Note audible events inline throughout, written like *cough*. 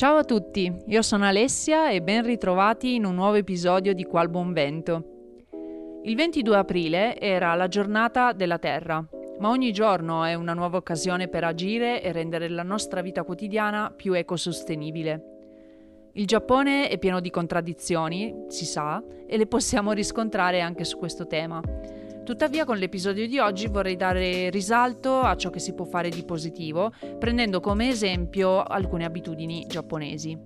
Ciao a tutti, io sono Alessia e ben ritrovati in un nuovo episodio di Qual Buon Vento. Il 22 aprile era la giornata della Terra, ma ogni giorno è una nuova occasione per agire e rendere la nostra vita quotidiana più ecosostenibile. Il Giappone è pieno di contraddizioni, si sa, e le possiamo riscontrare anche su questo tema. Tuttavia con l'episodio di oggi vorrei dare risalto a ciò che si può fare di positivo, prendendo come esempio alcune abitudini giapponesi.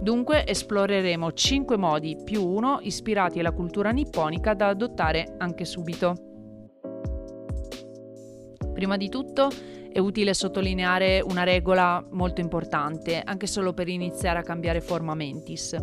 Dunque esploreremo 5 modi più uno ispirati alla cultura nipponica da adottare anche subito. Prima di tutto è utile sottolineare una regola molto importante, anche solo per iniziare a cambiare forma mentis.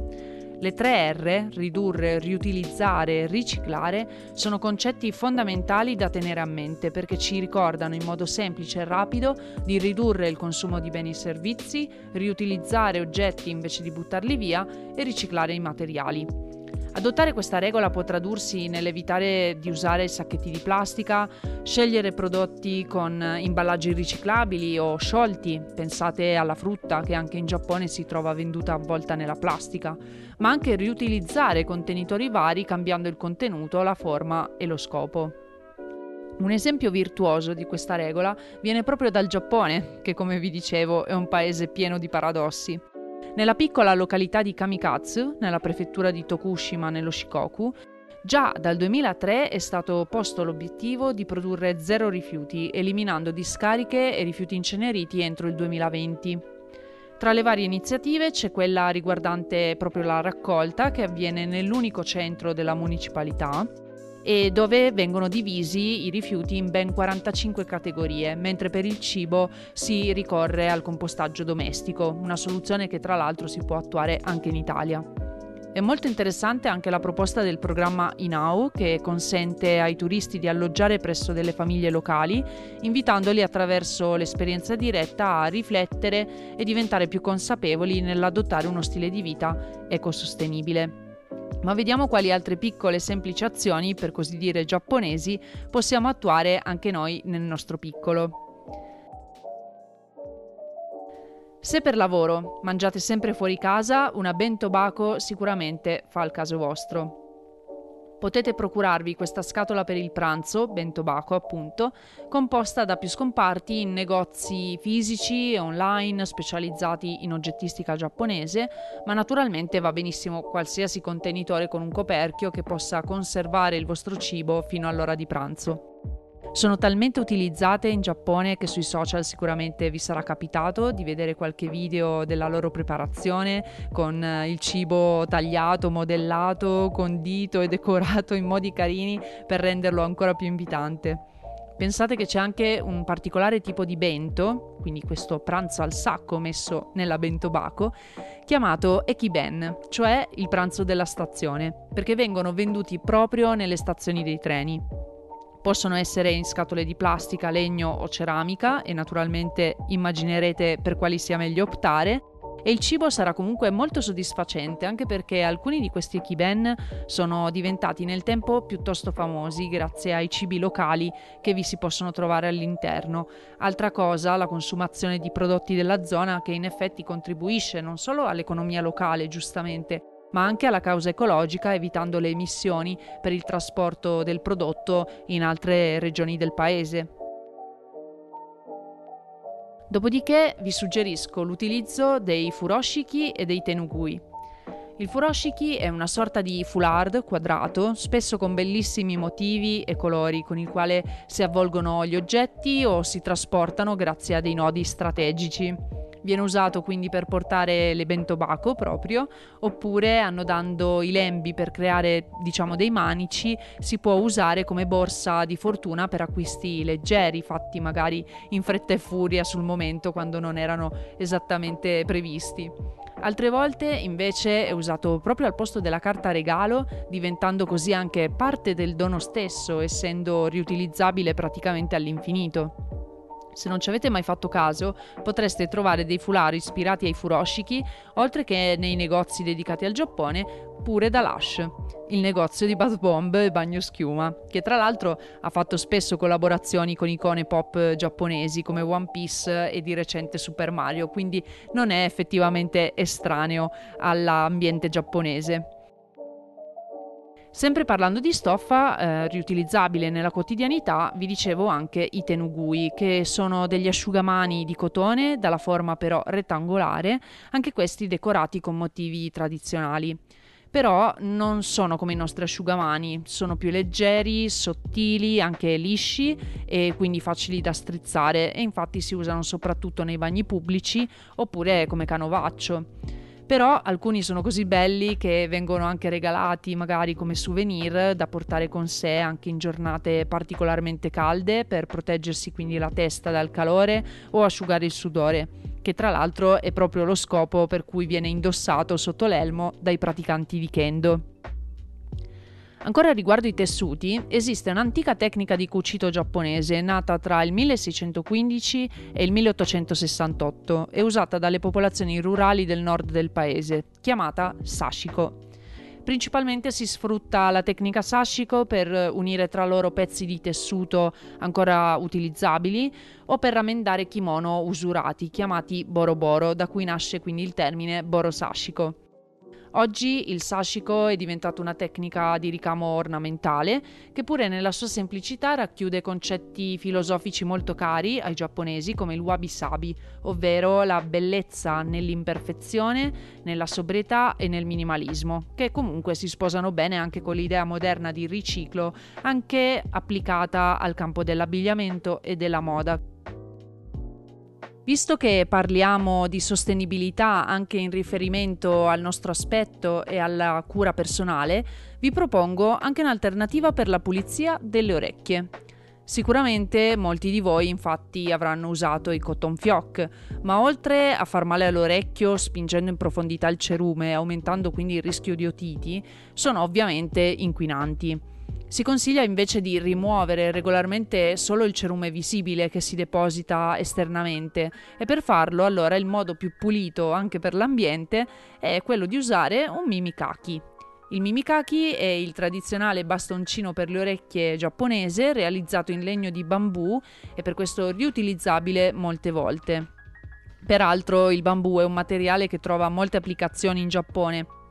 Le tre R, ridurre, riutilizzare e riciclare, sono concetti fondamentali da tenere a mente perché ci ricordano in modo semplice e rapido di ridurre il consumo di beni e servizi, riutilizzare oggetti invece di buttarli via e riciclare i materiali. Adottare questa regola può tradursi nell'evitare di usare sacchetti di plastica, scegliere prodotti con imballaggi riciclabili o sciolti, pensate alla frutta che anche in Giappone si trova venduta avvolta nella plastica, ma anche riutilizzare contenitori vari cambiando il contenuto, la forma e lo scopo. Un esempio virtuoso di questa regola viene proprio dal Giappone, che come vi dicevo è un paese pieno di paradossi. Nella piccola località di Kamikatsu, nella prefettura di Tokushima nello Shikoku, già dal 2003 è stato posto l'obiettivo di produrre zero rifiuti, eliminando discariche e rifiuti inceneriti entro il 2020. Tra le varie iniziative c'è quella riguardante proprio la raccolta che avviene nell'unico centro della municipalità e dove vengono divisi i rifiuti in ben 45 categorie, mentre per il cibo si ricorre al compostaggio domestico, una soluzione che tra l'altro si può attuare anche in Italia. È molto interessante anche la proposta del programma Inau che consente ai turisti di alloggiare presso delle famiglie locali, invitandoli attraverso l'esperienza diretta a riflettere e diventare più consapevoli nell'adottare uno stile di vita ecosostenibile. Ma vediamo quali altre piccole semplici azioni, per così dire giapponesi, possiamo attuare anche noi nel nostro piccolo. Se per lavoro mangiate sempre fuori casa, una bento baco sicuramente fa il caso vostro. Potete procurarvi questa scatola per il pranzo, Bentobacco appunto, composta da più scomparti in negozi fisici e online specializzati in oggettistica giapponese, ma naturalmente va benissimo qualsiasi contenitore con un coperchio che possa conservare il vostro cibo fino all'ora di pranzo. Sono talmente utilizzate in Giappone che sui social sicuramente vi sarà capitato di vedere qualche video della loro preparazione con eh, il cibo tagliato, modellato, condito e *laughs* decorato in modi carini per renderlo ancora più invitante. Pensate che c'è anche un particolare tipo di bento, quindi questo pranzo al sacco messo nella bento baco, chiamato ekiben, cioè il pranzo della stazione, perché vengono venduti proprio nelle stazioni dei treni. Possono essere in scatole di plastica, legno o ceramica e naturalmente immaginerete per quali sia meglio optare. E il cibo sarà comunque molto soddisfacente anche perché alcuni di questi ekiben sono diventati nel tempo piuttosto famosi grazie ai cibi locali che vi si possono trovare all'interno. Altra cosa, la consumazione di prodotti della zona che in effetti contribuisce non solo all'economia locale, giustamente, ma anche alla causa ecologica, evitando le emissioni per il trasporto del prodotto in altre regioni del paese. Dopodiché vi suggerisco l'utilizzo dei furoshiki e dei tenugui. Il furoshiki è una sorta di foulard quadrato, spesso con bellissimi motivi e colori, con il quale si avvolgono gli oggetti o si trasportano grazie a dei nodi strategici. Viene usato quindi per portare le bentobacco proprio, oppure annodando i lembi per creare diciamo dei manici, si può usare come borsa di fortuna per acquisti leggeri, fatti magari in fretta e furia sul momento quando non erano esattamente previsti. Altre volte invece è usato proprio al posto della carta regalo, diventando così anche parte del dono stesso, essendo riutilizzabile praticamente all'infinito. Se non ci avete mai fatto caso, potreste trovare dei foulard ispirati ai furoshiki, oltre che nei negozi dedicati al Giappone, pure da Lush. il negozio di Bath Bomb e Bagno Schiuma, che tra l'altro ha fatto spesso collaborazioni con icone pop giapponesi come One Piece e di recente Super Mario, quindi non è effettivamente estraneo all'ambiente giapponese. Sempre parlando di stoffa eh, riutilizzabile nella quotidianità, vi dicevo anche i tenugui, che sono degli asciugamani di cotone dalla forma però rettangolare, anche questi decorati con motivi tradizionali. Però non sono come i nostri asciugamani, sono più leggeri, sottili, anche lisci e quindi facili da strizzare e infatti si usano soprattutto nei bagni pubblici oppure come canovaccio però alcuni sono così belli che vengono anche regalati magari come souvenir da portare con sé anche in giornate particolarmente calde per proteggersi quindi la testa dal calore o asciugare il sudore, che tra l'altro è proprio lo scopo per cui viene indossato sotto l'elmo dai praticanti di kendo. Ancora riguardo i tessuti, esiste un'antica tecnica di cucito giapponese nata tra il 1615 e il 1868 e usata dalle popolazioni rurali del nord del paese, chiamata sashiko. Principalmente si sfrutta la tecnica sashiko per unire tra loro pezzi di tessuto ancora utilizzabili o per rammendare kimono usurati, chiamati boroboro, da cui nasce quindi il termine borosashiko. Oggi il sashiko è diventato una tecnica di ricamo ornamentale che pure nella sua semplicità racchiude concetti filosofici molto cari ai giapponesi come il wabi-sabi, ovvero la bellezza nell'imperfezione, nella sobrietà e nel minimalismo, che comunque si sposano bene anche con l'idea moderna di riciclo, anche applicata al campo dell'abbigliamento e della moda. Visto che parliamo di sostenibilità anche in riferimento al nostro aspetto e alla cura personale, vi propongo anche un'alternativa per la pulizia delle orecchie. Sicuramente molti di voi infatti avranno usato i cotton fioc, ma oltre a far male all'orecchio spingendo in profondità il cerume aumentando quindi il rischio di otiti, sono ovviamente inquinanti. Si consiglia invece di rimuovere regolarmente solo il cerume visibile che si deposita esternamente e per farlo allora il modo più pulito anche per l'ambiente è quello di usare un mimikaki. Il mimikaki è il tradizionale bastoncino per le orecchie giapponese realizzato in legno di bambù e per questo riutilizzabile molte volte. Peraltro il bambù è un materiale che trova molte applicazioni in Giappone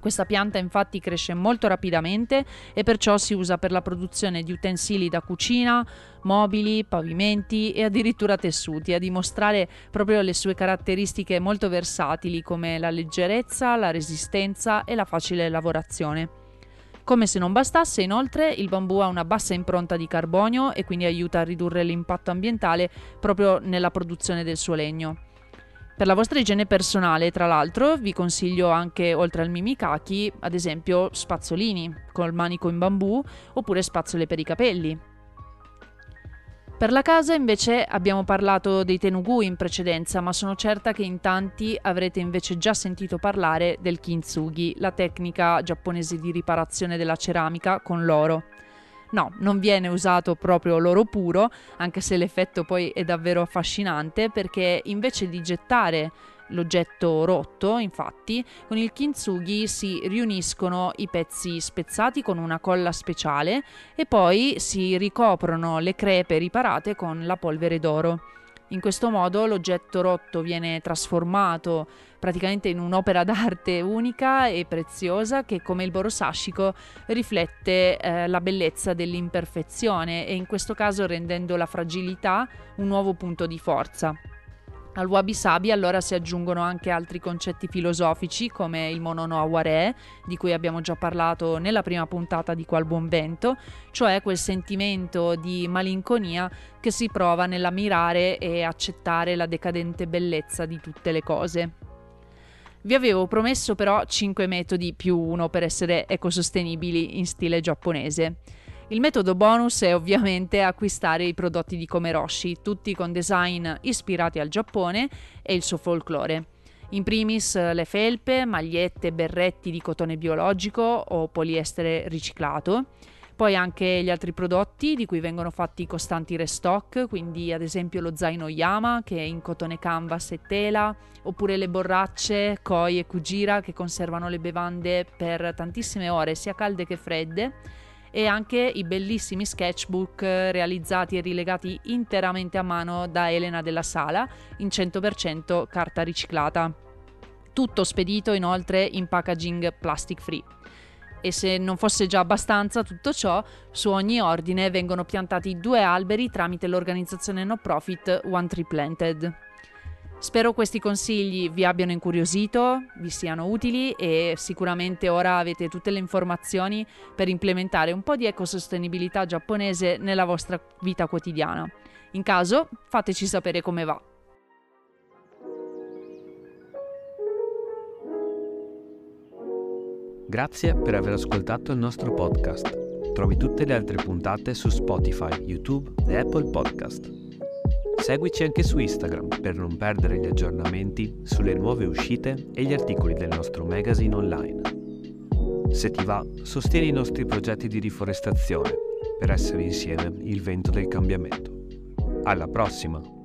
questa pianta infatti cresce molto rapidamente e perciò si usa per la produzione di utensili da cucina, mobili, pavimenti e addirittura tessuti, a dimostrare proprio le sue caratteristiche molto versatili come la leggerezza, la resistenza e la facile lavorazione. Come se non bastasse, inoltre, il bambù ha una bassa impronta di carbonio e quindi aiuta a ridurre l'impatto ambientale proprio nella produzione del suo legno. Per la vostra igiene personale, tra l'altro, vi consiglio anche, oltre al mimikaki, ad esempio spazzolini col manico in bambù oppure spazzole per i capelli. Per la casa invece abbiamo parlato dei tenugu in precedenza, ma sono certa che in tanti avrete invece già sentito parlare del kintsugi, la tecnica giapponese di riparazione della ceramica con l'oro. No, non viene usato proprio l'oro puro, anche se l'effetto poi è davvero affascinante perché invece di gettare l'oggetto rotto, infatti, con il kintsugi si riuniscono i pezzi spezzati con una colla speciale e poi si ricoprono le crepe riparate con la polvere d'oro. In questo modo l'oggetto rotto viene trasformato praticamente in un'opera d'arte unica e preziosa che come il borosashiko riflette eh, la bellezza dell'imperfezione e in questo caso rendendo la fragilità un nuovo punto di forza. Al wabi sabi allora si aggiungono anche altri concetti filosofici come il mono no aware, di cui abbiamo già parlato nella prima puntata di Qual Buon Vento, cioè quel sentimento di malinconia che si prova nell'ammirare e accettare la decadente bellezza di tutte le cose. Vi avevo promesso però 5 metodi più uno per essere ecosostenibili in stile giapponese. Il metodo bonus è ovviamente acquistare i prodotti di Komeroshi, tutti con design ispirati al Giappone e il suo folklore. In primis le felpe, magliette, berretti di cotone biologico o poliestere riciclato, Poi anche gli altri prodotti di cui vengono fatti costanti restock, quindi ad esempio lo zaino Yama che è in cotone canvas e tela, oppure le borracce Koi e Kujira che conservano le bevande per tantissime ore, sia calde che fredde, e anche i bellissimi sketchbook realizzati e rilegati interamente a mano da Elena della Sala in 100% carta riciclata. Tutto spedito inoltre in packaging plastic free e se non fosse già abbastanza tutto ciò, su ogni ordine vengono piantati due alberi tramite l'organizzazione no profit One Tree Planted. Spero questi consigli vi abbiano incuriosito, vi siano utili e sicuramente ora avete tutte le informazioni per implementare un po' di ecosostenibilità giapponese nella vostra vita quotidiana. In caso, fateci sapere come va. Grazie per aver ascoltato il nostro podcast. Trovi tutte le altre puntate su Spotify, YouTube e Apple Podcast. Seguici anche su Instagram per non perdere gli aggiornamenti sulle nuove uscite e gli articoli del nostro magazine online. Se ti va, sostieni i nostri progetti di riforestazione per essere insieme il vento del cambiamento. Alla prossima!